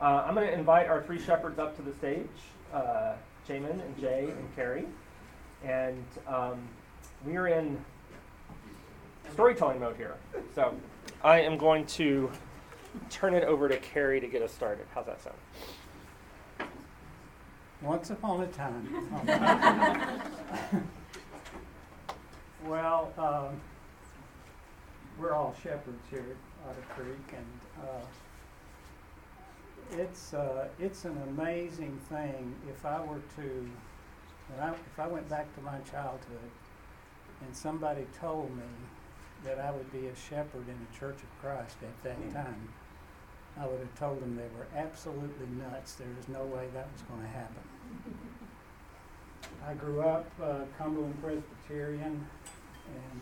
Uh, I'm going to invite our three shepherds up to the stage uh, Jamin and Jay and Kerry. And um, we are in storytelling mode here. So I am going to turn it over to Kerry to get us started. How's that sound? Once upon a time. well, um, we're all shepherds here at Otter Creek, and uh, it's uh, it's an amazing thing. If I were to, I, if I went back to my childhood, and somebody told me that I would be a shepherd in the Church of Christ at that hmm. time, I would have told them they were absolutely nuts. There was no way that was going to happen. I grew up uh, Cumberland Presbyterian, and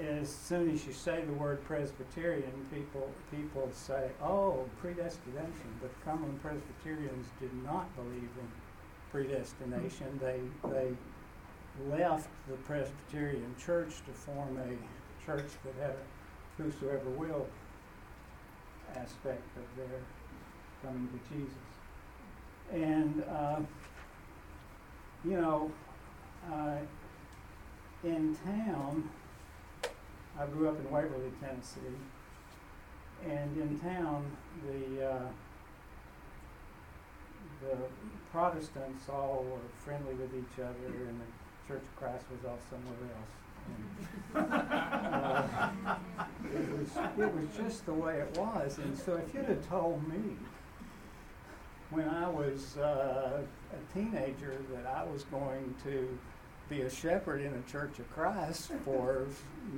as soon as you say the word Presbyterian, people people say, "Oh, predestination." But Cumberland Presbyterians did not believe in predestination. They they left the Presbyterian Church to form a church that had a whosoever will aspect of their coming to Jesus. And, uh, you know, uh, in town, I grew up in Waverly, Tennessee, and in town, the uh, the Protestants all were friendly with each other, and the Church of Christ was all somewhere else uh, it, was, it was just the way it was. And so if you'd have told me when I was uh, a teenager that I was going to be a shepherd in a Church of Christ for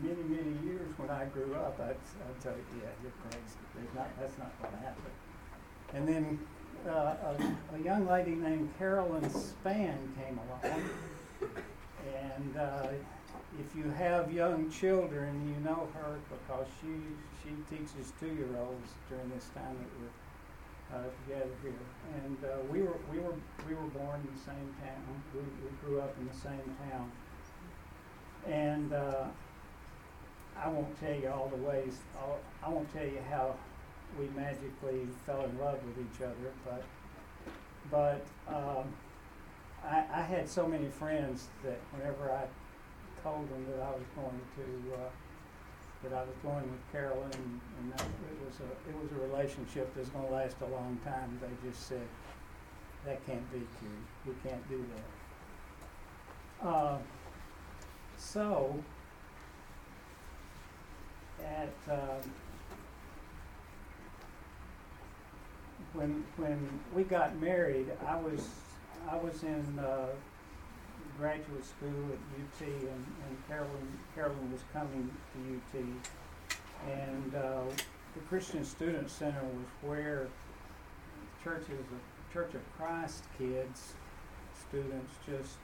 many, many years when I grew up, I'd, I'd tell you, yeah, you're crazy. Not, that's not going to happen. And then uh, a, a, young lady named Carolyn Span came along, and uh, if you have young children, you know her because she she teaches two year olds during this time that we're together here. And uh, we were we were we were born in the same town. We, we grew up in the same town. And uh, I won't tell you all the ways. I'll, I won't tell you how we magically fell in love with each other, but but um, I, I had so many friends that whenever I told them that I was going to, uh, that I was going with Carolyn, and, and that it was a, it was a relationship that's gonna last a long time. They just said, that can't be true, we can't do that. Uh, so, at, um, when, when we got married, I was, I was in, uh, graduate school at UT, and, and Carolyn, Carolyn was coming to UT. And uh, the Christian Student Center was where churches, Church of Christ kids, students, just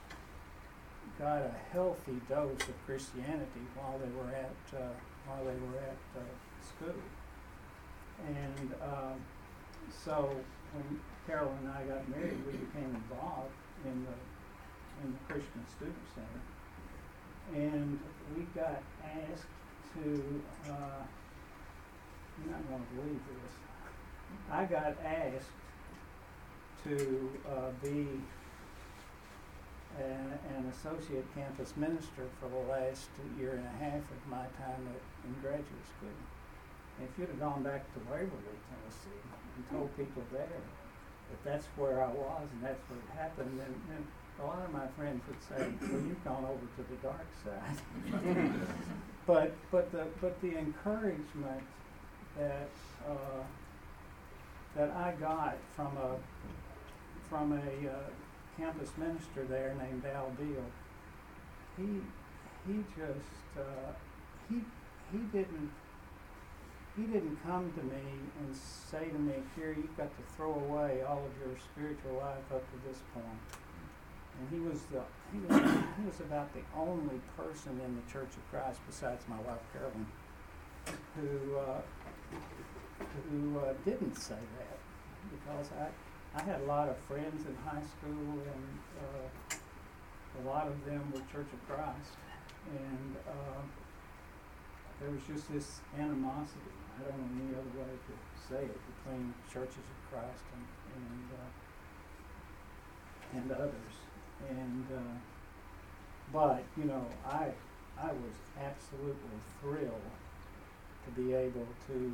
got a healthy dose of Christianity while they were at uh, while they were at uh, school. And um, so when Carolyn and I got married, we became involved in the in the Christian Student Center. And we got asked to, uh, you're not going to believe this. I got asked to uh, be an, an associate campus minister for the last year and a half of my time at, in graduate school. If you'd have gone back to Waverly, Tennessee, and told people there that that's where I was and that's what happened, then, then a lot of my friends would say, "Well, you've gone over to the dark side." but but the but the encouragement that uh, that I got from a from a uh, campus minister there named Al Deal, he he just uh, he he didn't he didn't come to me and say to me, "Here, you've got to throw away all of your spiritual life up to this point." And he was the he was, he was about the only person in the Church of Christ besides my wife Carolyn who uh, who uh, didn't say that because I I had a lot of friends in high school and uh, a lot of them were Church of Christ and uh, there was just this animosity. I don't know any other way to say it, between Churches of Christ and, and, uh, and others. And, uh, but, you know, I, I was absolutely thrilled to be able to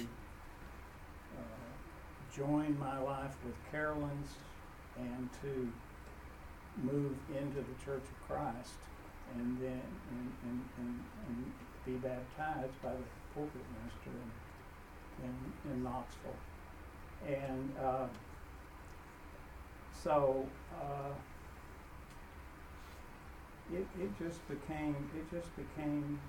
uh, join my life with Carolyn's and to move into the Church of Christ and then and, and, and, and be baptized by the pulpit minister in, in, in Knoxville. And uh, so uh, it, it just became it just became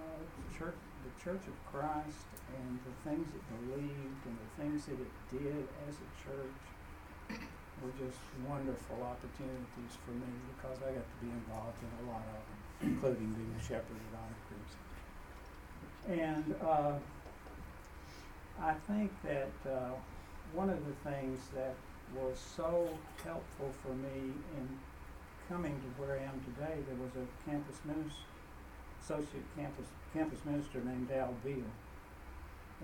uh, church the Church of Christ and the things it believed and the things that it did as a church were just wonderful opportunities for me because I got to be involved in a lot of them, including being a shepherd at Otter Creek. And uh, I think that uh, one of the things that was so helpful for me in coming to where I am today, there was a campus minister, associate campus campus minister named Al Beal,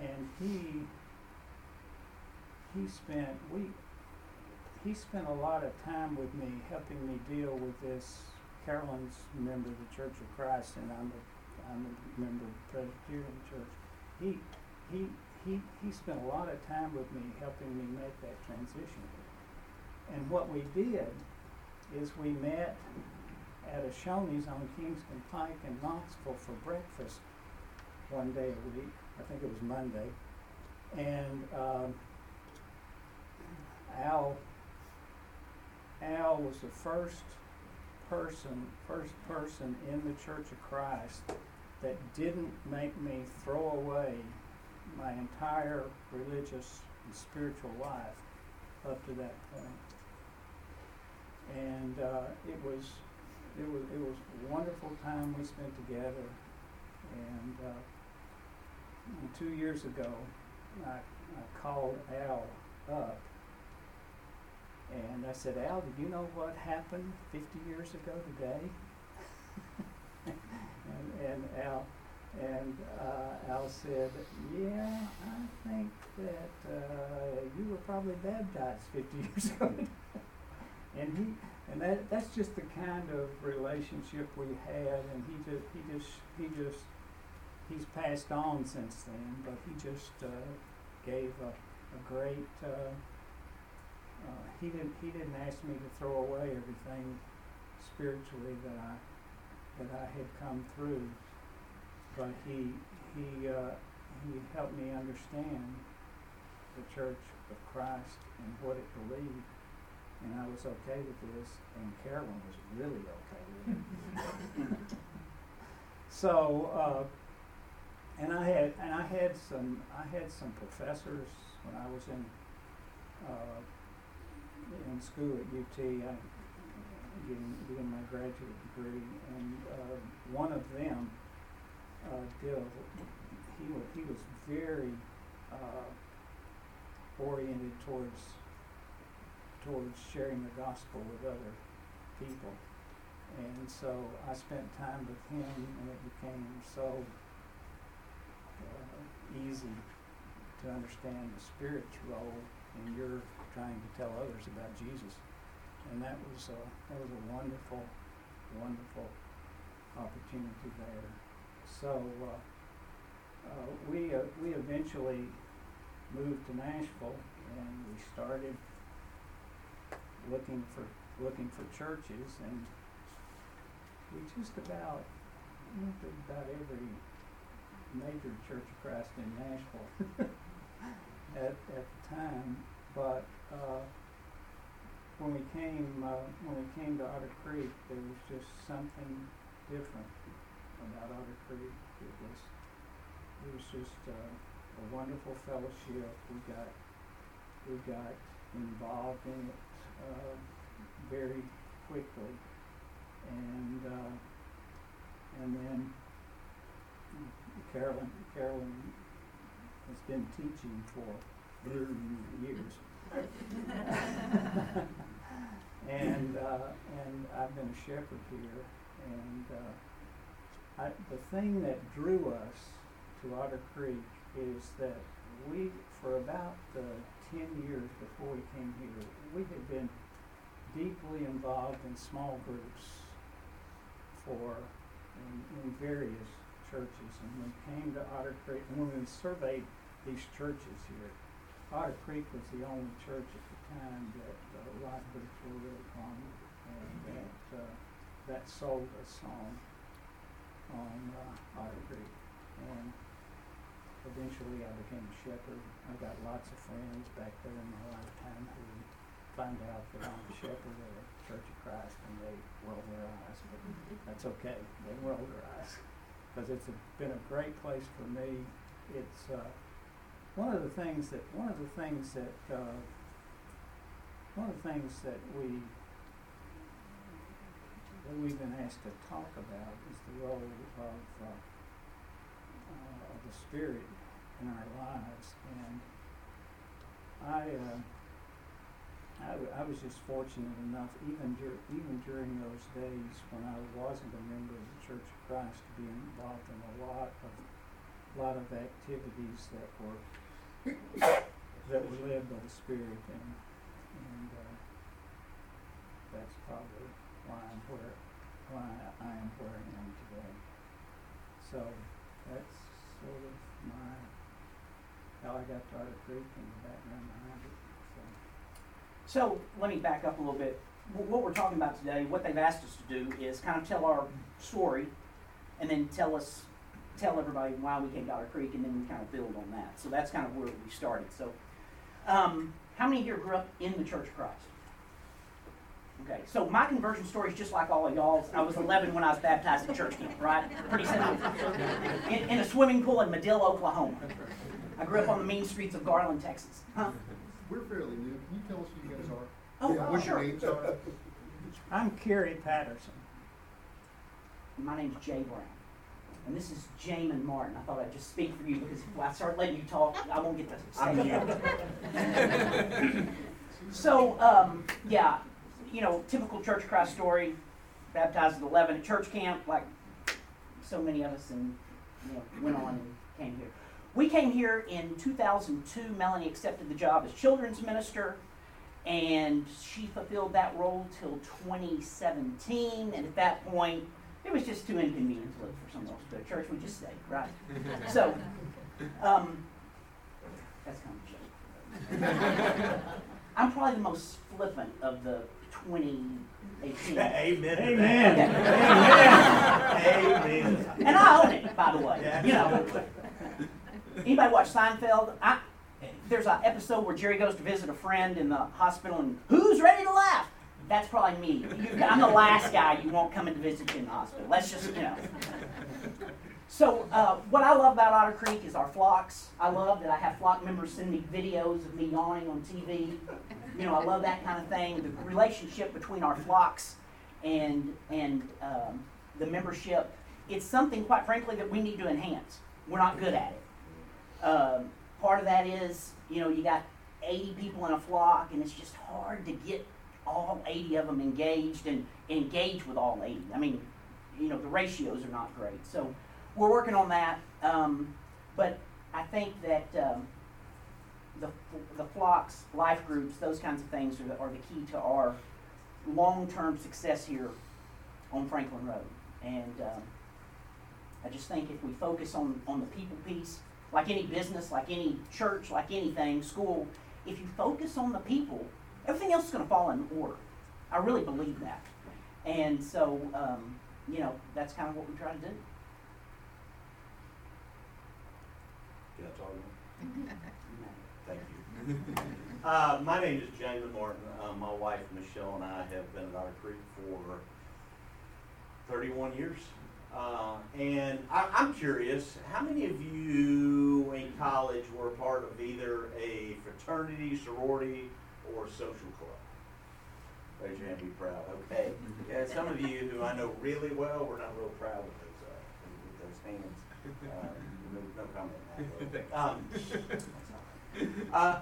and he he spent we he spent a lot of time with me helping me deal with this. Carolyn's a member of the Church of Christ, and I'm a I'm a member of the Presbyterian Church. He he he he spent a lot of time with me helping me make that transition. And what we did is we met at a Shoney's on Kingston Pike in Knoxville for breakfast one day a week. I think it was Monday. And um, Al Al was the first person, first person in the Church of Christ that didn't make me throw away my entire religious and spiritual life up to that point. And uh, it was it was it was a wonderful time we spent together. And, uh, two years ago, I, I called Al up and I said, Al, did you know what happened 50 years ago today? and, and Al, and uh, Al said, yeah, I think that uh, you were probably baptized 50 years ago. And he, and that, that's just the kind of relationship we had. And he just, he just, he just, he's passed on since then, but he just uh, gave a, a great. Uh, uh, he didn't he didn't ask me to throw away everything spiritually that I that I had come through, but he he uh, he helped me understand the Church of Christ and what it believed, and I was okay with this, and Carolyn was really okay with it. so, uh, and I had and I had some I had some professors when I was in uh, in school at UT, I getting, getting my graduate degree, and uh, one of them uh, did. He was he was very uh, oriented towards towards sharing the gospel with other people, and so I spent time with him, and it became so uh, easy to understand the spirit's role in your trying to tell others about Jesus. And that was, uh, that was a wonderful, wonderful opportunity there. So uh, uh, we, uh, we eventually moved to Nashville and we started looking for, looking for churches and we just about went to about every major Church of Christ in Nashville at, at the time. But uh, when we came uh, when we came to Otter Creek, there was just something different about Otter Creek. It was it was just uh, a wonderful fellowship. We got we got involved in it uh, very quickly, and uh, and then Carolyn Carolyn has been teaching for years. and uh, and I've been a shepherd here, and uh, I, the thing that drew us to Otter Creek is that we, for about uh, 10 years before we came here, we had been deeply involved in small groups for in, in various churches. And we came to Otter Creek, and when we surveyed these churches here, Otter Creek was the only church at the time that uh, life groups were really prominent, and that uh, that sold us on on uh, Otter Creek. And eventually, I became a shepherd. I got lots of friends back there in my lifetime who find out that I'm a shepherd at a Church of Christ, and they roll their eyes. But that's okay. They roll their eyes because it's a, been a great place for me. It's uh, one of the things that one of the things that uh, one of the things that we that we've been asked to talk about is the role of uh, of Spirit in our lives, and I. Uh, I, w- I was just fortunate enough, even dur- even during those days when I wasn't a member of the Church of Christ, to be involved in a lot of lot of activities that were that were led by the Spirit, and and uh, that's probably why I'm where why I am where I am today. So that's sort of my how I got to Otter Creek and the background behind it. So. So let me back up a little bit. What we're talking about today, what they've asked us to do is kind of tell our story, and then tell us, tell everybody why we came to Otter Creek, and then we kind of build on that. So that's kind of where we started. So, um, how many here grew up in the Church of Christ? Okay, so my conversion story is just like all of y'all's. I was 11 when I was baptized at church camp, right? Pretty simple. In, in a swimming pool in Madill, Oklahoma. I grew up on the mean streets of Garland, Texas. Huh? We're fairly new. Can you tell us who you guys are? Oh, Yeah, What your sure. names are? I'm Kerry Patterson. My name's Jay Brown. And this is Jamin Martin. I thought I'd just speak for you because if I start letting you talk, I won't get to say So, um, yeah, you know, typical Church of Christ story. Baptized at 11 at church camp, like so many of us, and you know, went on and came here. We came here in 2002. Melanie accepted the job as children's minister, and she fulfilled that role till 2017. And at that point, it was just too inconvenient to live for someone else to go to church. We just stayed, right? So, um, that's kind of a joke. I'm probably the most flippant of the 2018. Amen. to Amen. Amen. And I own it, by the way. Yeah. You know. Anybody watch Seinfeld? I, there's an episode where Jerry goes to visit a friend in the hospital, and who's ready to laugh? That's probably me. You, I'm the last guy you want coming to visit you in the hospital. Let's just, you know. So, uh, what I love about Otter Creek is our flocks. I love that I have flock members send me videos of me yawning on TV. You know, I love that kind of thing. The relationship between our flocks and and um, the membership, it's something, quite frankly, that we need to enhance. We're not good at it. Um, part of that is, you know, you got 80 people in a flock, and it's just hard to get all 80 of them engaged and engage with all 80. I mean, you know, the ratios are not great. So we're working on that. Um, but I think that um, the, the flocks, life groups, those kinds of things are the, are the key to our long-term success here on Franklin Road. And um, I just think if we focus on, on the people piece, like any business, like any church, like anything, school, if you focus on the people, everything else is going to fall in order. I really believe that. And so, um, you know, that's kind of what we try to do. Can I talk now? Thank you. Uh, my name is Jamin Martin. Uh, my wife Michelle and I have been at Otter Creek for thirty-one years. Uh, and I, I'm curious, how many of you in college were part of either a fraternity, sorority, or social club? Raise your hand, be proud. Okay. Yeah, some of you who I know really well, we're not real proud with those, uh, with those hands. Uh, no, no comment on that. Um, uh,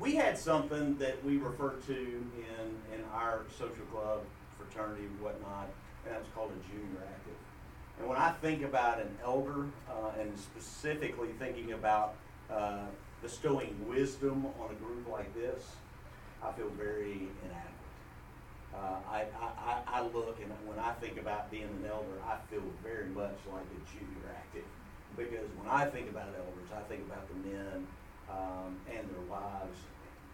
we had something that we referred to in, in our social club, fraternity, whatnot, and that was called a junior active. And when I think about an elder, uh, and specifically thinking about uh, bestowing wisdom on a group like this, I feel very inadequate. Uh, I, I- I look and when I think about being an elder, I feel very much like a junior active. Because when I think about elders, I think about the men um, and their wives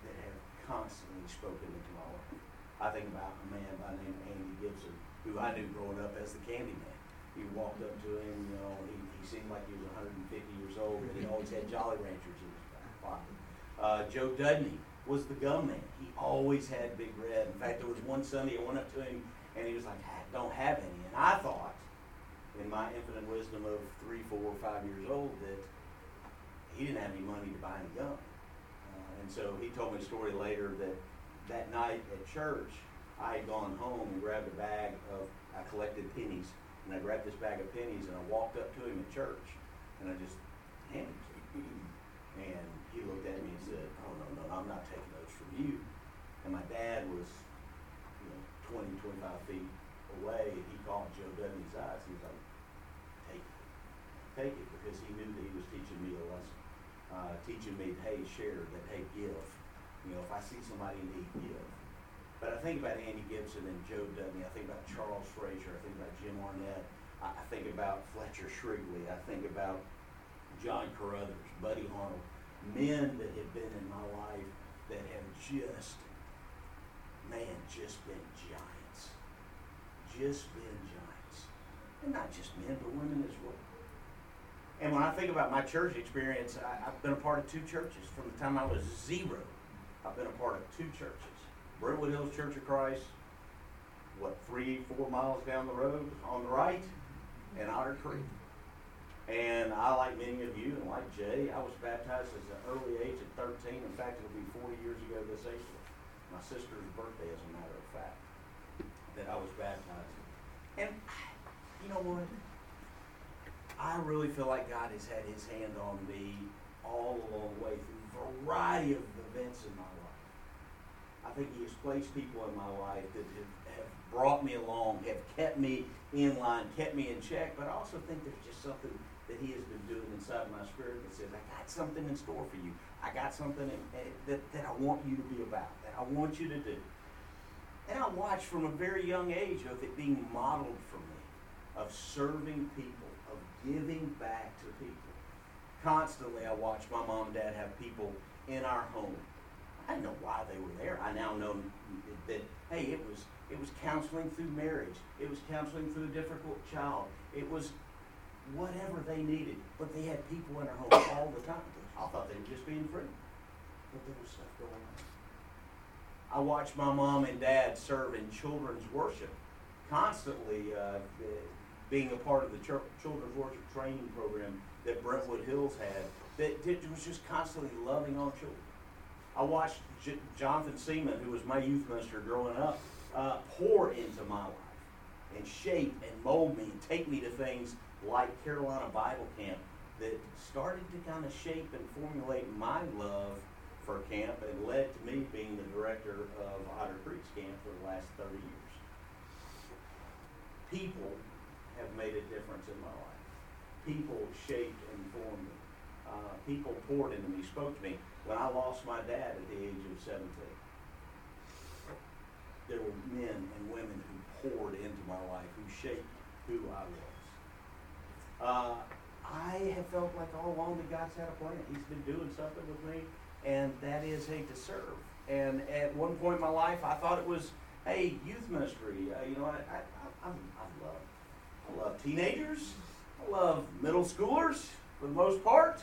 that have constantly spoken my life. I think about a man by the name of Andy Gibson, who I knew growing up as the candy man. You walked up to him, you know, he, he seemed like he was 150 years old, and he always had Jolly Ranchers in his pocket. Uh, Joe Dudney was the gum man. He always had Big Red. In fact, there was one Sunday I went up to him, and he was like, I don't have any. And I thought, in my infinite wisdom of three, four, five years old, that he didn't have any money to buy any gum. Uh, and so he told me a story later that that night at church, I had gone home and grabbed a bag of, I collected pennies, and I grabbed this bag of pennies and I walked up to him at church, and I just handed it to him. And he looked at me and said, oh, no, no, I'm not taking those from you. And my dad was, you know, 20, 25 feet away, and he caught Joe Dudley's eyes. He was like, take it. Take it, because he knew that he was teaching me a lesson. Uh, teaching me, to hey, share, that, hey, give. You know, if I see somebody in need, give. But I think about Andy Gibson and Joe Dudley. I think about Charles Frazier. I think about Jim Arnett. I, I think about Fletcher Shrigley. I think about John Carruthers, Buddy Arnold. Men that have been in my life that have just, man, just been giants. Just been giants. And not just men, but women as well. And when I think about my church experience, I, I've been a part of two churches. From the time I was zero, I've been a part of two churches. Brentwood Hills Church of Christ, what, three, four miles down the road on the right, and Otter Creek. And I, like many of you, and like Jay, I was baptized at an early age at 13. In fact, it'll be 40 years ago this April. My sister's birthday, as a matter of fact, that I was baptized. And you know what? I really feel like God has had his hand on me all along the way through a variety of events in my life. I think he has placed people in my life that have, brought me along, have kept me in line, kept me in check, but I also think there's just something that he has been doing inside my spirit that says, I got something in store for you. I got something in, eh, that, that I want you to be about, that I want you to do. And I watched from a very young age of it being modeled for me, of serving people, giving back to people. Constantly, I watched my mom and dad have people in our home. I didn't know why they were there. I now know that hey, it was it was counseling through marriage. It was counseling through a difficult child. It was whatever they needed. But they had people in our home all the time. I thought they were just being free, but there was stuff going on. I watched my mom and dad serve in children's worship, constantly uh, being a part of the ch- children's worship training program that Brentwood Hills had. That, that was just constantly loving on children. I watched J- Jonathan Seaman, who was my youth minister growing up, uh, pour into my life and shape and mold me and take me to things like Carolina Bible Camp that started to kind of shape and formulate my love for camp and led to me being the director of Otter Creek's camp for the last 30 years. People have made a difference in my life. People shaped and formed me. Uh, people poured into me, spoke to me. When I lost my dad at the age of 17, there were men and women who poured into my life, who shaped who I was. Uh, I have felt like all along that God's had a plan. He's been doing something with me, and that is, hey, to serve. And at one point in my life, I thought it was, hey, youth ministry. Uh, you know, I, I, I, I love, I love teenagers. I love middle schoolers for the most part.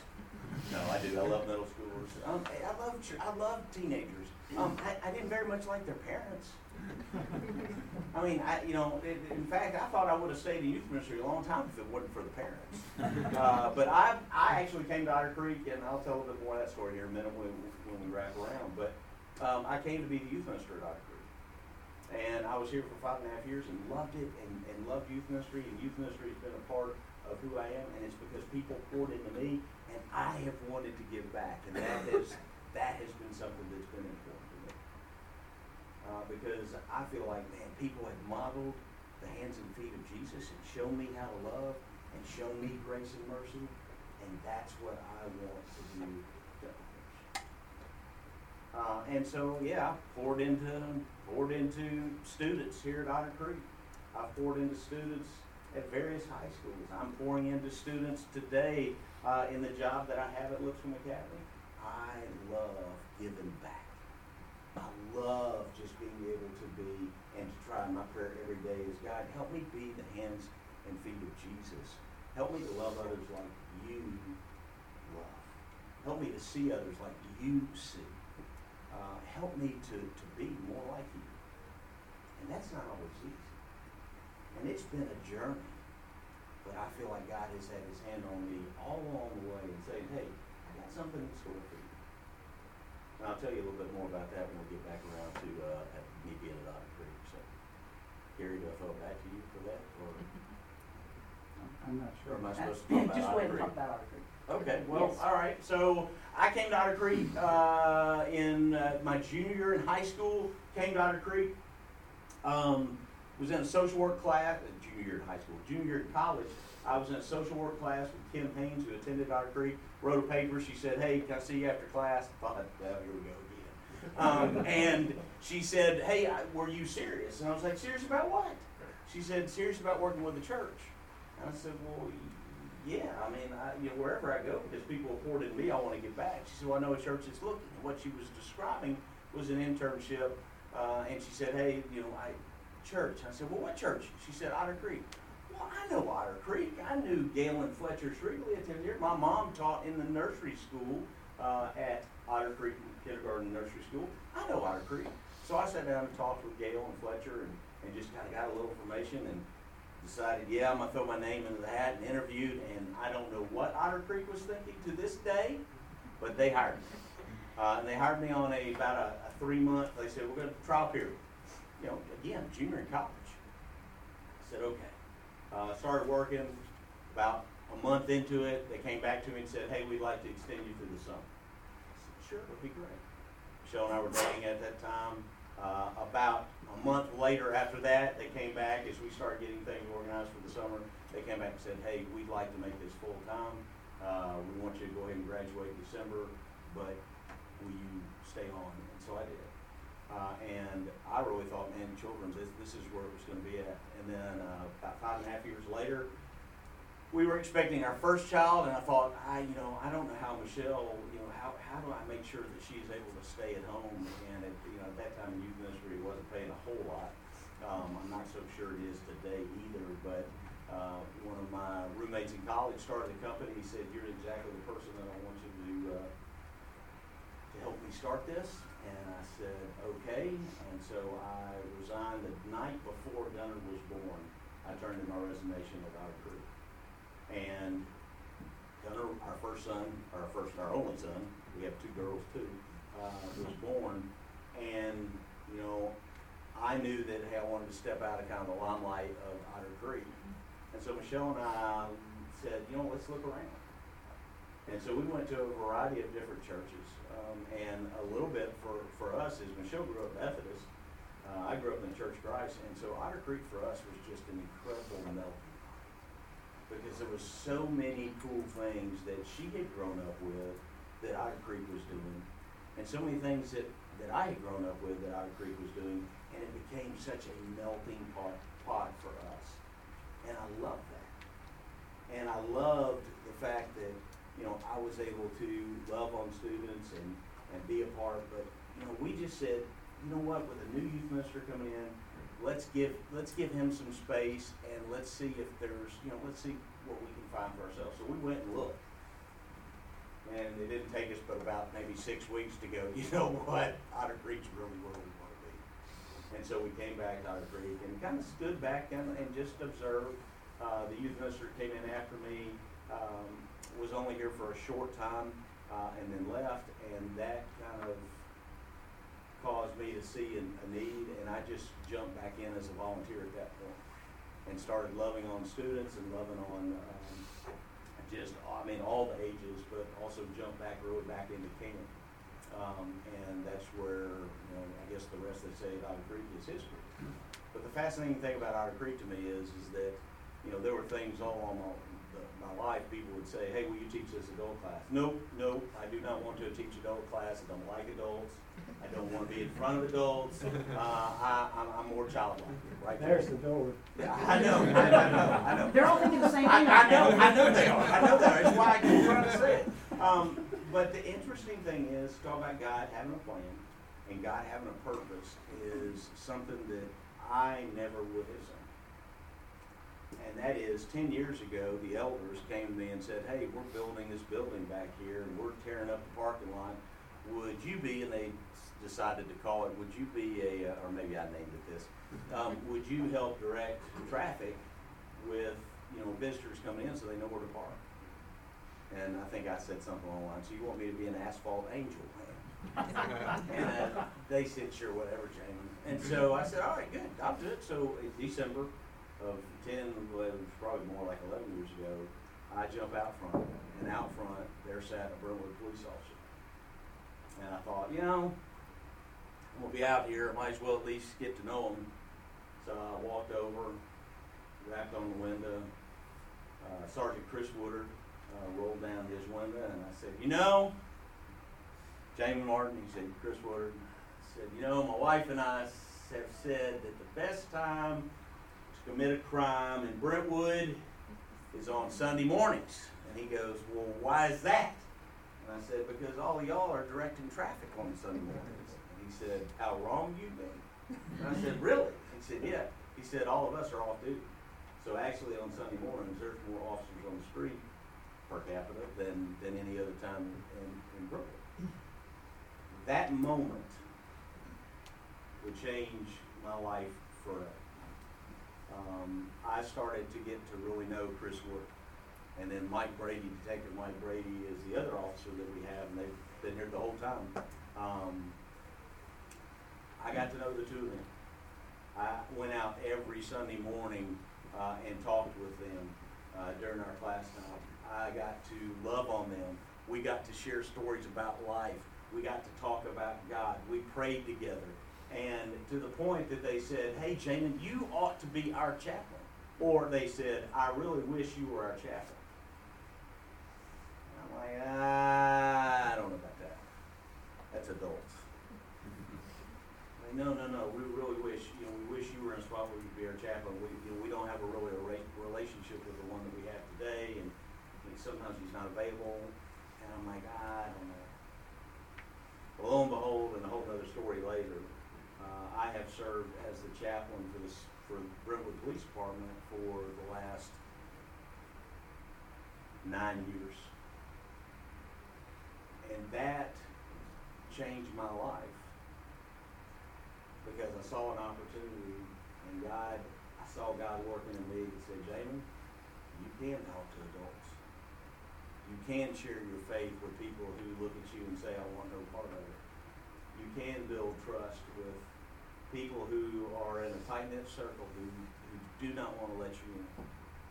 No, I do. I love middle schoolers. Um, I love, I love teenagers. Um, I, I didn't very much like their parents. I mean, I, you know, it, in fact, I thought I would have stayed in youth ministry a long time if it wasn't for the parents. Uh, but I, I actually came to Otter Creek, and I'll tell a bit more of that story here in a minute when, when we wrap around. But um, I came to be the youth minister at Otter Creek. And I was here for five and a half years and loved it and, and loved youth ministry. And youth ministry has been a part of who I am. And it's because people poured into me, and I have wanted to give back. And that has, that has been something that's been important to me. Uh, because I feel like, man, people have modeled the hands and feet of Jesus and shown me how to love and shown me grace and mercy. and that's what I want to do. Uh, and so, yeah, I poured into, poured into students here at Otter Creek. I poured into students at various high schools. I'm pouring into students today uh, in the job that I have at Lipscomb Academy. I love giving back. I love just being able to be and to try my prayer every day is God, help me be the hands and feet of Jesus. Help me to love others like you love. Help me to see others like you see. Uh, help me to, to be more like you. And that's not always easy. And it's been a journey. But I feel like God has had his hand on me all along the way and saying, hey, I got something in store for you. And I'll tell you a little bit more about that when we get back around to uh, at me being at Otter Creek. So, Gary, do I throw it back to you for that? Or, I'm not or sure. am I supposed to talk about Just go Otter ahead and Creek? talk about Otter Creek. Okay, well, Yes. all right. So I came to Otter Creek uh, in uh, my junior year in high school. Came to Otter Creek. Um, was in a social work class. uh, Junior year in high school. Junior year in college. I was in a social work class with Kim Haynes, who attended Otter Creek. Wrote a paper. She said, "Hey, can I see you after class?" I thought, "Well, here we go again." Um, and she said, "Hey, I, were you serious?" And I was like, "Serious about what?" She said, "Serious about working with the church." And I said, "Well, yeah, I mean, I, you know, wherever I go, because people into me, I want to give back. She said, well, I know a church is looking. What she was describing was an internship, uh, and she said, hey, you know, I, church. I said, well, what church? She said, Otter Creek. Well, I know Otter Creek. I knew Gail and Fletcher Shrigley attended here. My mom taught in the nursery school uh, at Otter Creek Kindergarten Nursery School. I know Otter Creek. So I sat down and talked with Gail and Fletcher and, and just kind of got a little information and decided, yeah, I'm gonna throw my name into the hat and interviewed, and I don't know what Otter Creek was thinking to this day, but they hired me. Uh, and they hired me on a, about a, a three month, they said, we're gonna trial period. You know, again, junior in college. I said, okay. Uh, started working, about a month into it, they came back to me and said, hey, we'd like to extend you through the summer. I said, sure, it'd be great. Michelle and I were dating at that time. Uh, about a month later after that, they came back as we started getting things organized for the summer. They came back and said, hey, we'd like to make this full time. Uh, we want you to go ahead and graduate in December, but will you stay on? And so I did. Uh, and I really thought, man, children's, this, this is where it was gonna be at. And then, uh, about five and a half years later, we were expecting our first child, and I thought, I, you know, I don't know how Michelle, how, how do I make sure that she's able to stay at home? And at, you know, at that time, youth ministry wasn't paying a whole lot. Um, I'm not so sure it is today either, but, uh, one of my roommates in college started a company. He said, you're exactly the person that I want you to, uh, to help me start this. And I said, okay. And so I resigned the night before Gunnar was born. I turned in my resignation at Otter Creek. And Gunnar, our first son, our first, our only son, we have two girls too, uh, was born. And, you know, I knew that, hey, I wanted to step out of kind of the limelight of Otter Creek. And so Michelle and I said, you know, let's look around. And so we went to a variety of different churches. Um, and a little bit for, for us is Michelle grew up Methodist. Uh, I grew up in the Church of Christ. And so Otter Creek for us was just an incredible melting because there was so many cool things that she had grown up with that Otter Creek was doing, and so many things that, that I had grown up with that Otter Creek was doing, and it became such a melting pot, pot for us. And I loved that. And I loved the fact that, you know, I was able to love on students and, and be a part, but, you know, we just said, you know what, with a new youth minister coming in, let's give let's give him some space and let's see if there's you know let's see what we can find for ourselves. So we went and looked, and it didn't take us but about maybe six weeks to go. You know what, Otter Creek's really where we want to be. And so we came back to Otter Creek and kind of stood back and, and just observed. Uh, the youth minister came in after me, um, was only here for a short time, uh, and then left, and that kind of caused me to see a, a need, and I just jumped back in as a volunteer at that point, and started loving on students and loving on um, just I mean all the ages, but also jumped back really back into camp, um, and that's where you know I guess the rest they say at Otter Creek is history. But the fascinating thing about Otter Creek to me is is that you know, there were things all along my, the- my life, people would say, hey, will you teach this adult class? Nope, nope, I do not want to teach adult class, I don't like adults, I don't want to be in front of adults, uh, I, I'm, I'm more childlike, right? There's the door. Yeah, I know, I know, I know. They're all thinking the same I, thing. I know, I know they are. I know they are. That's why I keep trying to say it. Um, but the interesting thing is, talk about God having a plan and God having a purpose is something that I never would have seen. And that is, ten years ago, the elders came to me and said, "Hey, we're building this building back here, and we're tearing up the parking lot. Would you be?" And they decided to call it. Would you be a? uh, Or maybe I named it this. Um, would you help direct traffic with you know visitors coming in so they know where to park? And I think I said something along the line. So you want me to be an asphalt angel? And uh, they said, sure, whatever, Jamie. And so I said, all right, good, I'll do it. So in December of 10, well, it was probably more like 11 years ago, I jump out front, and out front, there sat a Brentwood police officer. And I thought, you know, I'm gonna be out here, I might as well at least get to know him. So I walked over, rapped on the window. Uh, Sergeant Chris Woodard uh, rolled down his window, and I said, you know, Jamie Martin, he said, Chris Woodard, said, you know, my wife and I have said that the best time commit a crime in Brentwood is on Sunday mornings. And he goes, well, why is that? And I said, because all y'all are directing traffic on Sunday mornings. And he said, how wrong you've been? And I said, really? He said, yeah. He said, all of us are off duty. So actually on Sunday mornings, there's more officers on the street per capita than, than any other time in, in Brooklyn that moment would change my life forever. Um, I started to get to really know Chris Wood. And then Mike Brady, Detective Mike Brady, is the other officer that we have, and they've been here the whole time. Um, I got to know the two of them. I went out every Sunday morning uh, and talked with them uh, during our class time. I got to love on them. We got to share stories about life. We got to talk about God. We prayed together. And to the point that they said, hey, Jamin, you ought to be our chaplain. Or they said, I really wish you were our chaplain. I'm like, ah, I don't know about that. That's adults. Like, no, no, no. We really wish, you know, we wish you were in a spot where you'd be our chaplain. We, you know, we don't have a really a ra- relationship with the one that we have today, and, and sometimes he's not available. And I'm like, I don't know. Well, lo and behold, and a whole other story later, served as the chaplain for this for the Brentwood Police Department for the last nine years, and that changed my life because I saw an opportunity, and God, I saw God working in me and said, Jamin, you can talk to adults. You can share your faith with people who look at you and say, I want no part of it. You can build trust with people who are in a tight knit circle who, who do not want to let you in.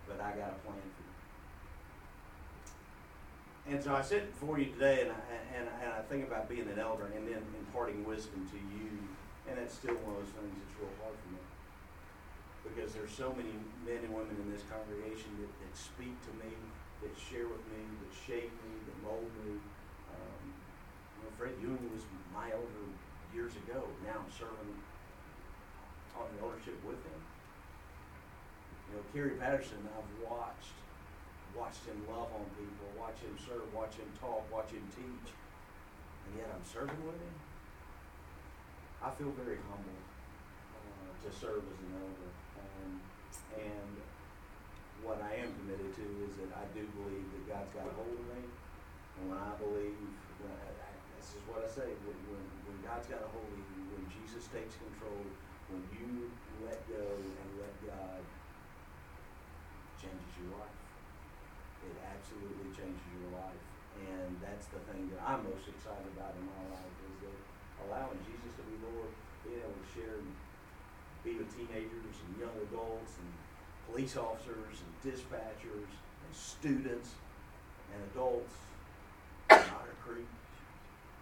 But I got a plan for you. And so I sit before you today and I, and, and I think about being an elder and then imparting wisdom to you. And it's still one of those things that's real hard for me. Because there's so many men and women in this congregation that, that speak to me, that share with me, that shape me, that mold me. Um, you know, Fred Ewing was my elder years ago. Now I'm serving on the eldership with him. You know, Kerry Patterson, I've watched, watched him love on people, watch him serve, watch him talk, watch him teach, and yet I'm serving with him. I feel very humbled uh, to serve as an elder, um, and what I am committed to is that I do believe that God's got a hold of me, and when I believe, when I, this is what I say, when, when, when God's got a hold of you, when Jesus takes control, when you let go and let God, changes your life. It absolutely changes your life, and that's the thing that I'm most excited about in my life is that allowing Jesus to be Lord, being able to share and be with teenagers and young adults and police officers and dispatchers and students and adults in Otter Creek.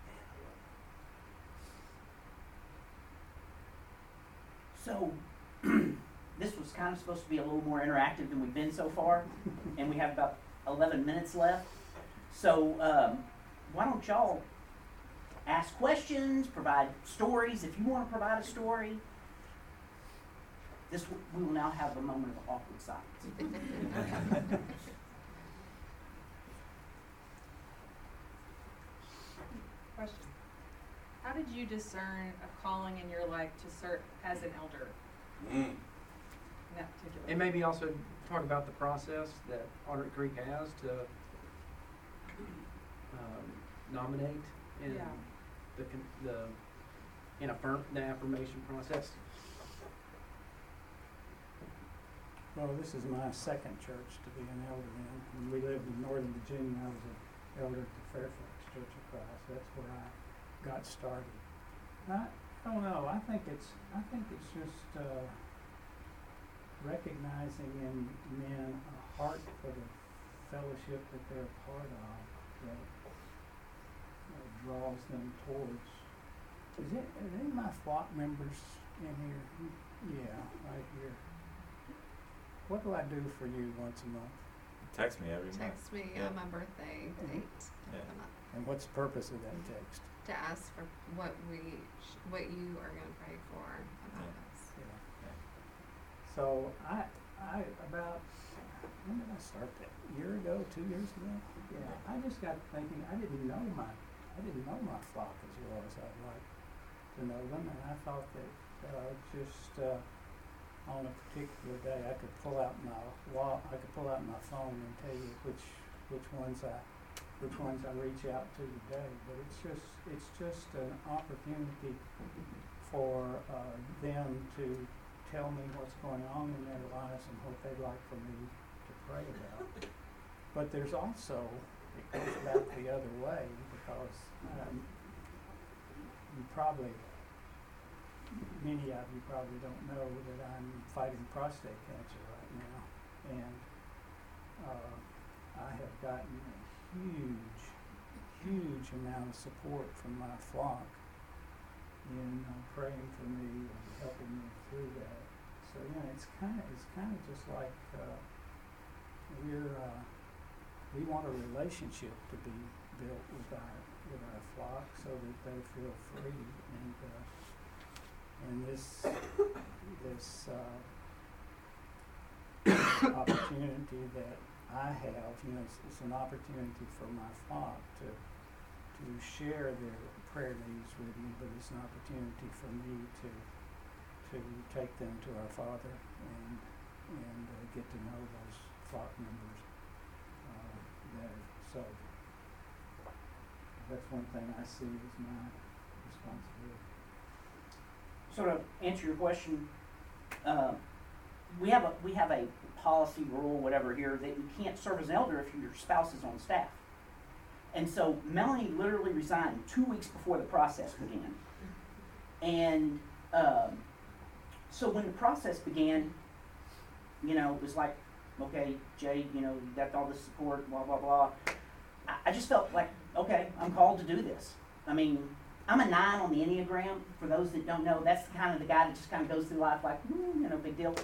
Man, I love it. So, this was kind of supposed to be a little more interactive than we've been so far, and we have about 11 minutes left. So um, why don't y'all ask questions, provide stories if you want to provide a story. This we will now have a moment of awkward silence. How did you discern a calling in your life to serve as an elder Mm. in that particular? And maybe also talk about the process that Otter Creek has to um, nominate and Yeah. the, the, in affirm, the affirmation process. Well, this is my second church to be an elder in. When we lived in Northern Virginia, I was an elder at the Fairfax Church of Christ. That's where I got started. I, I don't know. I think it's I think it's just uh, recognizing in men a heart for the fellowship that they're a part of that uh, draws them towards. Is it? Are any of my flock members in here? Yeah, right here. What do I do for you once a month? Text me every month. Text me Yeah. on my birthday date Yeah. of the And what's the purpose of that text? To ask for what we, sh- what you are gonna pray for about Yeah. us. Yeah. So I, I about when did I start that? A year ago, two years ago? Yeah. I just got thinking I didn't know my I didn't know my flock as well as I'd like to know them, and I thought that uh, just uh, on a particular day I could pull out my wa- I could pull out my phone and tell you which which ones I which ones I reach out to today. But it's just it's just an opportunity for uh, them to tell me what's going on in their lives and what they'd like for me to pray about. But there's also, it goes back the other way because um, you probably, many of you probably don't know that I'm fighting prostate cancer right now. And uh, I have gotten huge, huge amount of support from my flock in uh, praying for me and helping me through that. So yeah, it's kind of it's kind of just like uh, we're uh, we want a relationship to be built with our with our flock so that they feel free and uh, and this this uh, opportunity that I have, you know, it's, it's an opportunity for my flock to to share their prayer needs with me, but it's an opportunity for me to to take them to our Father and and uh, get to know those flock members uh. So that's one thing I see as my responsibility. Sort of answer your question. Uh, we have a we have a policy rule whatever here that you can't serve as an elder if your spouse is on staff. And so Melanie literally resigned two weeks before the process began. And um, so when the process began, you know, it was like, okay, Jay, you know, you got all this support, blah, blah, blah. I, I just felt like, okay, I'm called to do this. I mean, I'm a nine on the Enneagram. For those that don't know, that's kind of the guy that just kind of goes through life like, mm, you know, big deal.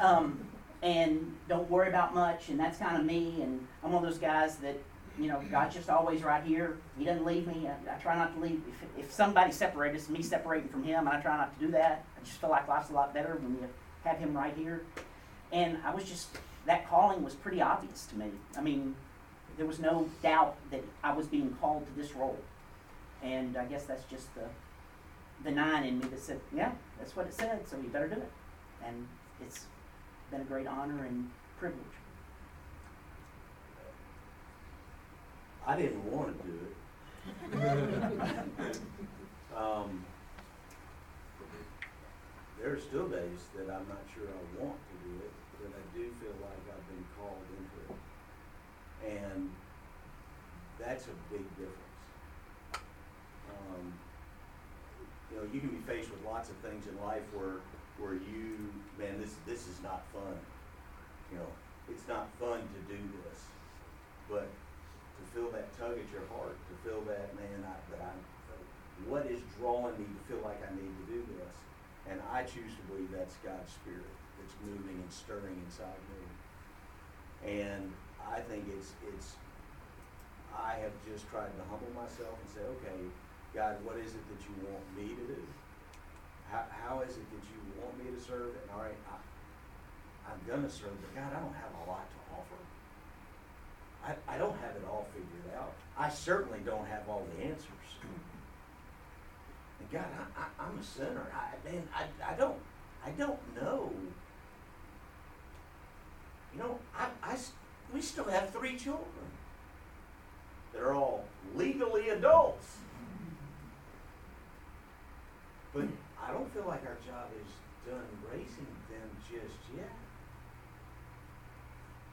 Um, and don't worry about much, and that's kind of me. And I'm one of those guys that you know, God's just always right here. He doesn't leave me. I, I try not to leave. If, if somebody separates us, me separating from Him, and I try not to do that. I just feel like life's a lot better when you have Him right here. And I was just, that calling was pretty obvious to me. I mean, there was no doubt that I was being called to this role. And I guess that's just the, the nine in me that said, yeah, that's what it said, so you better do it. And it's been a great honor and privilege. I didn't want to do it. um, there are still days that I'm not sure I want to do it, but I do feel like I've been called into it. And that's a big difference. Um, you know, you can be faced with lots of things in life where, where you, man, this, this is not fun. You know, it's not fun to do this, but to feel that tug at your heart, to feel that, man, I, that I'm, what is drawing me to feel like I need to do this? And I choose to believe that's God's spirit that's moving and stirring inside me. And I think it's, it's, I have just tried to humble myself and say, okay, God, what is it that you want me to do? How, how is it that you want me to serve? And all right, I, I'm gonna serve, but God, I don't have a lot to offer. I, I don't have it all figured out. I certainly don't have all the answers. And God, I, I, I'm a sinner. I, man, I, I don't, I don't know. You know, I, I we still have three children that are all legally adults. But I don't feel like our job is done raising them just yet.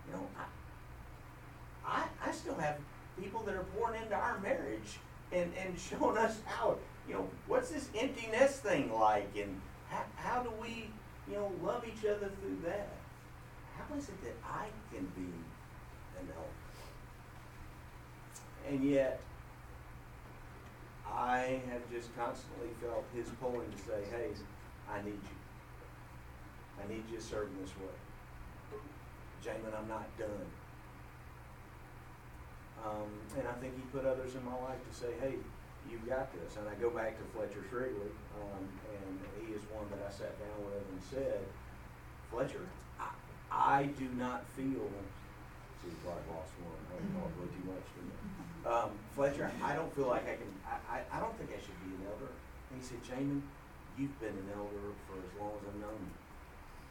You know, I, I, I still have people that are pouring into our marriage and, and showing us how, you know, what's this empty nest thing like and how, how do we, you know, love each other through that? How is it that I can be an elder? And yet, I have just constantly felt his pulling to say, hey, I need you. I need you to serve in this way. Jamin, I'm not done. Um, and I think he put others in my life to say, hey, you've got this. And I go back to Fletcher Shrigley, um, and he is one that I sat down with and said, Fletcher, I, I do not feel, see, probably lost one, I talked way too much, didn't I? Um, Fletcher, I don't feel like I can, I, I, I don't think I should be an elder. And he said, Jamin, you've been an elder for as long as I've known you.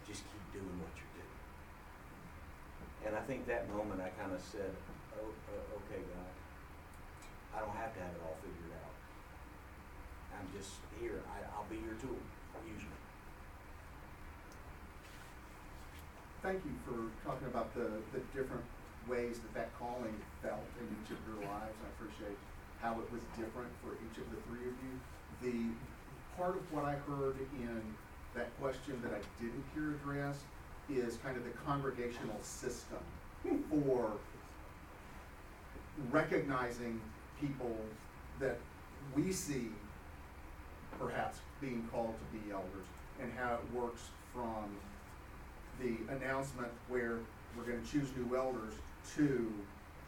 Just keep doing what you're doing. And I think that moment I kind of said, oh, uh, okay, God, I don't have to have it all figured out. I'm just here. I, I'll be your tool. Me. Thank you for talking about the, the different ways that that calling felt in each of your lives. I appreciate how it was different for each of the three of you. The part of what I heard in that question that I didn't hear addressed is kind of the congregational system for recognizing people that we see perhaps being called to be elders and how it works from the announcement where we're gonna choose new elders to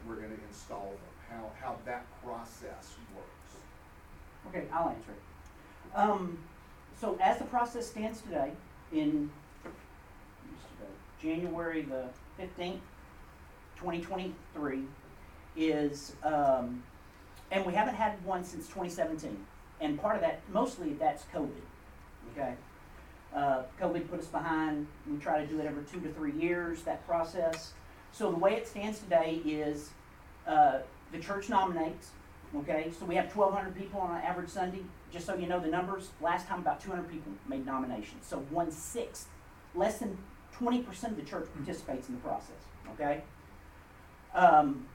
we're gonna install them, how, how that process works. Okay, I'll answer it. Um, so as the process stands today, in January the fifteenth, twenty twenty-three, is, um, and we haven't had one since twenty seventeen. And part of that, mostly that's COVID, okay? Uh, COVID put us behind, we try to do it every two to three years, that process. So the way it stands today is, uh, the church nominates, okay? So we have twelve hundred people on an average Sunday, just so you know the numbers, last time about two hundred people made nominations, so one-sixth, less than twenty percent of the church participates in the process, okay? Um,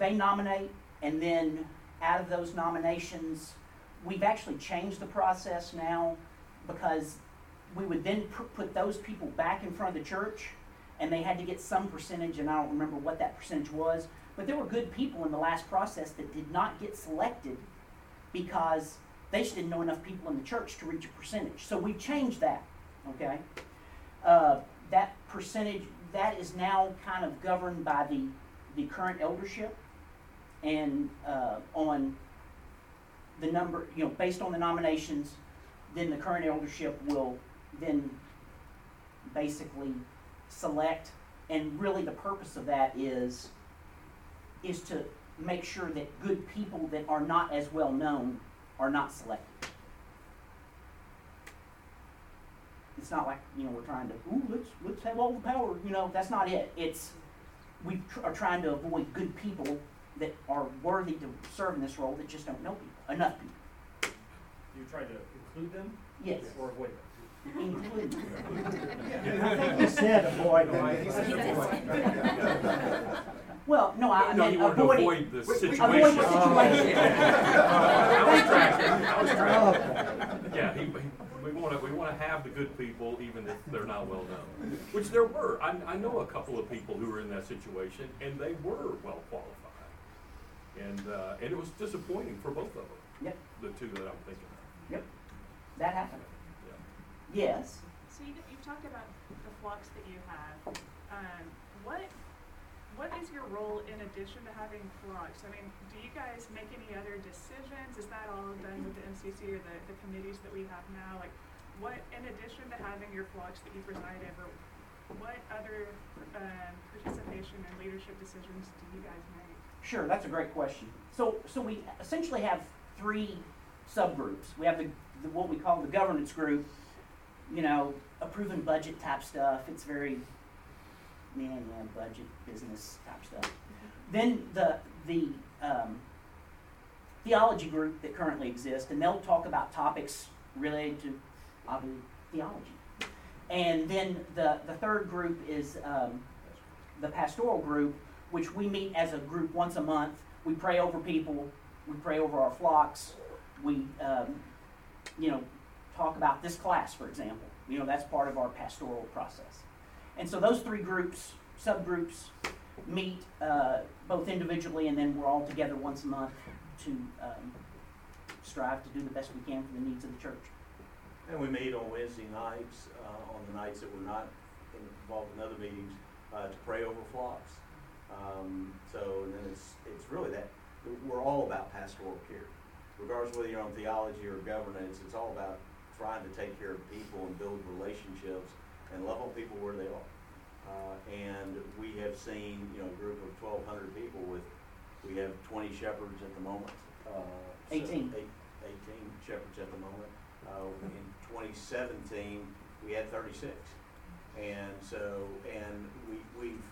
they nominate, and then out of those nominations, we've actually changed the process now because we would then pu- put those people back in front of the church, and they had to get some percentage, and I don't remember what that percentage was. But there were good people in the last process that did not get selected because they just didn't know enough people in the church to reach a percentage. So we changed that, okay? Uh, that percentage, that is now kind of governed by the, the current eldership and uh, on the number, you know, based on the nominations, then the current eldership will then basically select, and really the purpose of that is, is to make sure that good people that are not as well known are not selected. It's not like, you know, we're trying to, ooh, let's, let's have all the power, you know, that's not it. It's, we tr- are trying to avoid good people that are worthy to serve in this role that just don't know people, enough people. You try to include them Yes, or avoid them? Include. I think you said avoid them. He said avoid. Well, no, I, I No, meant you wanted to avoiding. avoid the we- situation. Avoid the situation. I was tracking, I was tracking. Yeah, he, he- we wanna, we wanna have the good people even if they're not well known, which there were. I, I know a couple of people who were in that situation and they were well qualified. And, uh, and it was disappointing for both of them, Yep, the two that I'm thinking of. yep, that happened. Yes. So you, you've talked about the flocks that you have. Um, what, what is your role in addition to having flocks? I mean, do you guys make any other decisions? Is that all done with the MCC or the, the committees that we have now? Like, what, in addition to having your flocks that you preside over, what other, um, participation and leadership decisions do you guys make? Sure, that's a great question. So, so we essentially have three subgroups. We have the, the what we call the governance group, you know, approving budget type stuff. It's very, man, yeah, budget, business type stuff. Then the, the, um, theology group that currently exists, and they'll talk about topics related to, obviously, theology. And then the, the third group is, um, the pastoral group, which we meet as a group once a month. We pray over people, we pray over our flocks, we, um, you know, talk about this class, for example. You know, that's part of our pastoral process. And so those three groups, subgroups, meet uh, both individually and then we're all together once a month to um, strive to do the best we can for the needs of the church. And we meet on Wednesday nights, uh, on the nights that we're not involved in other meetings, uh, to pray over flocks. Um, so, and then it's, it's really that, we're all about pastoral care. Regardless of whether you're on theology or governance, it's all about trying to take care of people and build relationships and love on people where they are. Uh, and we have seen, you know, a group of twelve hundred people with, we have twenty shepherds at the moment. uh, so 18. shepherds at the moment. Uh, in twenty seventeen, we had thirty-six. And so, and we, we've,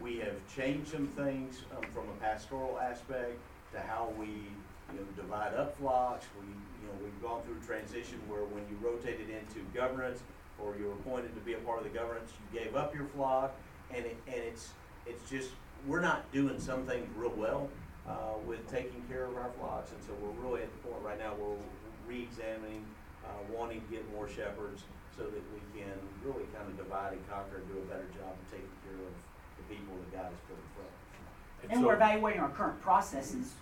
we have changed some things, um, from a pastoral aspect to how we, you know, divide up flocks. We, you know, we've gone through a transition where when you rotated into governance, or you were appointed to be a part of the governance, you gave up your flock, and it, and it's, it's just, we're not doing some things real well, uh, with taking care of our flocks, and so we're really at the point right now where we're re-examining, uh, wanting to get more shepherds, so that we can really kind of divide and conquer and do a better job of taking care of the people that God has put in front of us. And we're evaluating our current processes,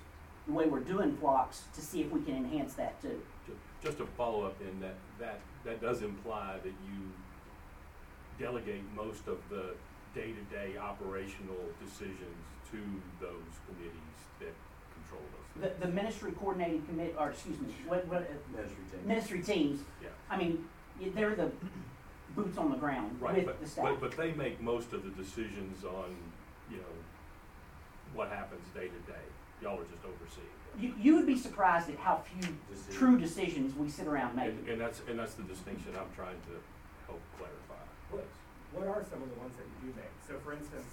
the way we're doing flocks, to see if we can enhance that too. Just to follow up in that, that, that does imply that you delegate most of the day-to-day operational decisions to those committees that control those The, the ministry coordinating commit, or excuse me, what, what, uh, Ministry team. ministry teams, Yeah. I mean, y- they're the boots on the ground Right, with but, the staff. but, but they make most of the decisions on, you know, what happens day to day. Y'all are just overseeing. You, you would be surprised at how few Decision. true decisions we sit around making. and that's, and that's the distinction I'm trying to help clarify. What, what are some of the ones that you do make? So for instance,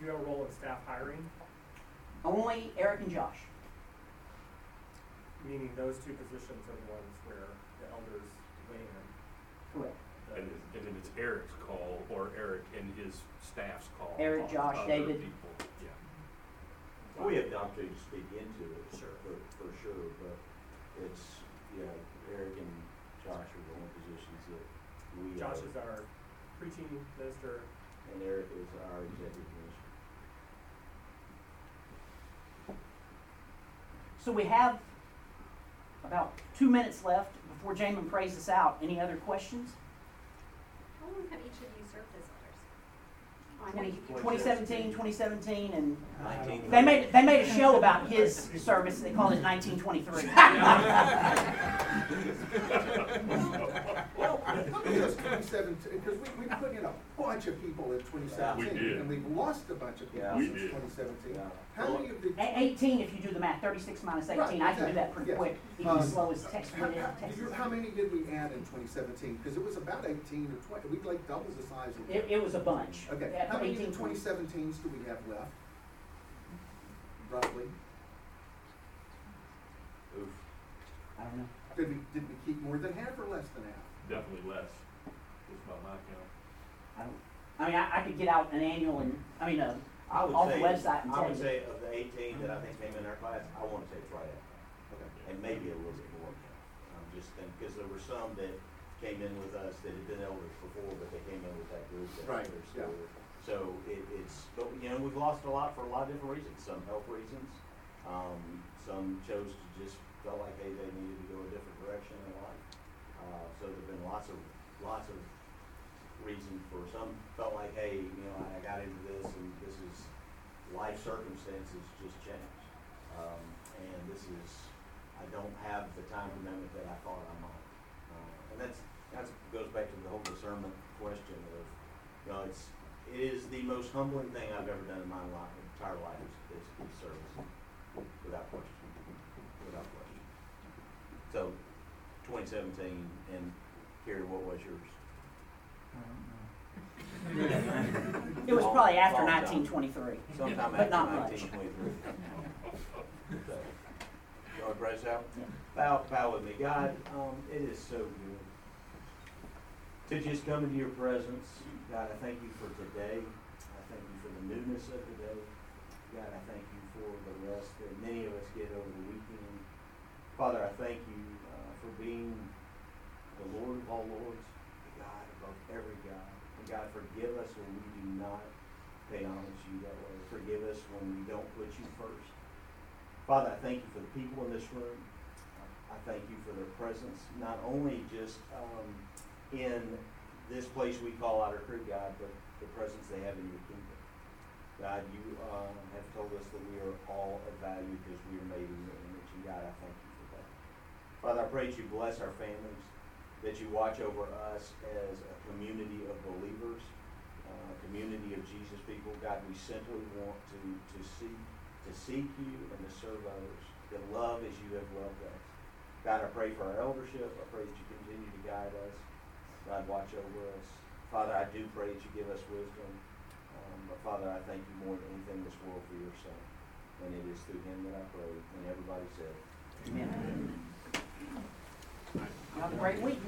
do you have a role in staff hiring, Only Eric and Josh. meaning those two positions are the ones where the elders weigh in? Correct. And, and then it's Eric's call, or Eric and his staff's call. Eric, Josh, David. people. Yeah. We have the opportunity to speak into it, Sure. for, for sure, but it's, yeah, Eric and Josh are the only positions that we. Josh are- is our preaching minister, And Eric is our executive minister. So we have about two minutes left before Jamin prays us out. Any other questions? How long have each of you served as elders? Oh, I know Twenty- 2017, 2017, and they made, they made a show about his service. They called it 1923. Well, because twenty seventeen, because we, we put in a bunch of people in twenty We did. and we've lost a bunch of Yeah. people We since did. twenty seventeen. Yeah. How many of the? A- 18 if you do the math. 36 minus 18. I can do that pretty Right, quick. yes. Even Um, slow as text How, reading how, Texas. you- how many did we add in twenty seventeen? Because it was about eighteen or twenty, we'd like doubled the size of. It, it was a bunch. Okay, Yeah, how many 18, of the twenty seventeens do we have left? Roughly, Oof. I don't know. did we, did we keep more than half or less than half? Definitely less, just by my count. I don't. I mean, I, I could get out an annual and I mean, uh, I would off the website and I tell would you. say of the eighteen that I think came in our class, I wanna say it's right at that. Okay. and maybe a little bit more. Um, just think, because there were some that came in with us that had been elders before, but they came in with that group that Right, they're yeah. So it, it's, but, you know, we've lost a lot for a lot of different reasons, some health reasons. Um, some chose to just felt like, hey, they needed to go a different direction in life. Uh, so there've been lots of lots of reasons for, some felt like, hey, you know, I got into this and this is, life circumstances just changed. Um, and this is, I don't have the time commitment that I thought I might. Uh, and that's, that's, goes back to the whole discernment question of, you know, it's, it is the most humbling thing I've ever done in my life, entire life is, is, service, without question, without question. So, twenty seventeen, and Kerry, what was yours? I don't know. It was probably after Long time. nineteen twenty-three. Sometime But after not much. nineteen twenty-three. You want to pray us out? Yeah. Bow, bow with me. God, um, it is so good to just come into your presence. God, I thank you for today. I thank you for the newness of today. God, I thank you for the rest that many of us get over the weekend. Father, I thank you uh, for being the Lord of all lords, the God above every God. And God, forgive us when we do not homage to you that way. Forgive us when we don't put you first. Father, I thank you for the people in this room. I thank you for their presence, not only just um, in this place we call Otter Creek, God, but the presence they have in your kingdom. God, you uh, have told us that we are all of value because we are made in your image. And God, I thank you for that. Father, I pray that you bless our families, that you watch over us as a community of believers, uh, community of Jesus people. God, we simply want to, to see to seek you and to serve others, to love as you have loved us. God, I pray for our eldership. I pray that you continue to guide us. God, watch over us. Father, I do pray that you give us wisdom. Um, but Father, I thank you more than anything in this world for your Son. And it is through him that I pray. And everybody said, Amen. Have a great week.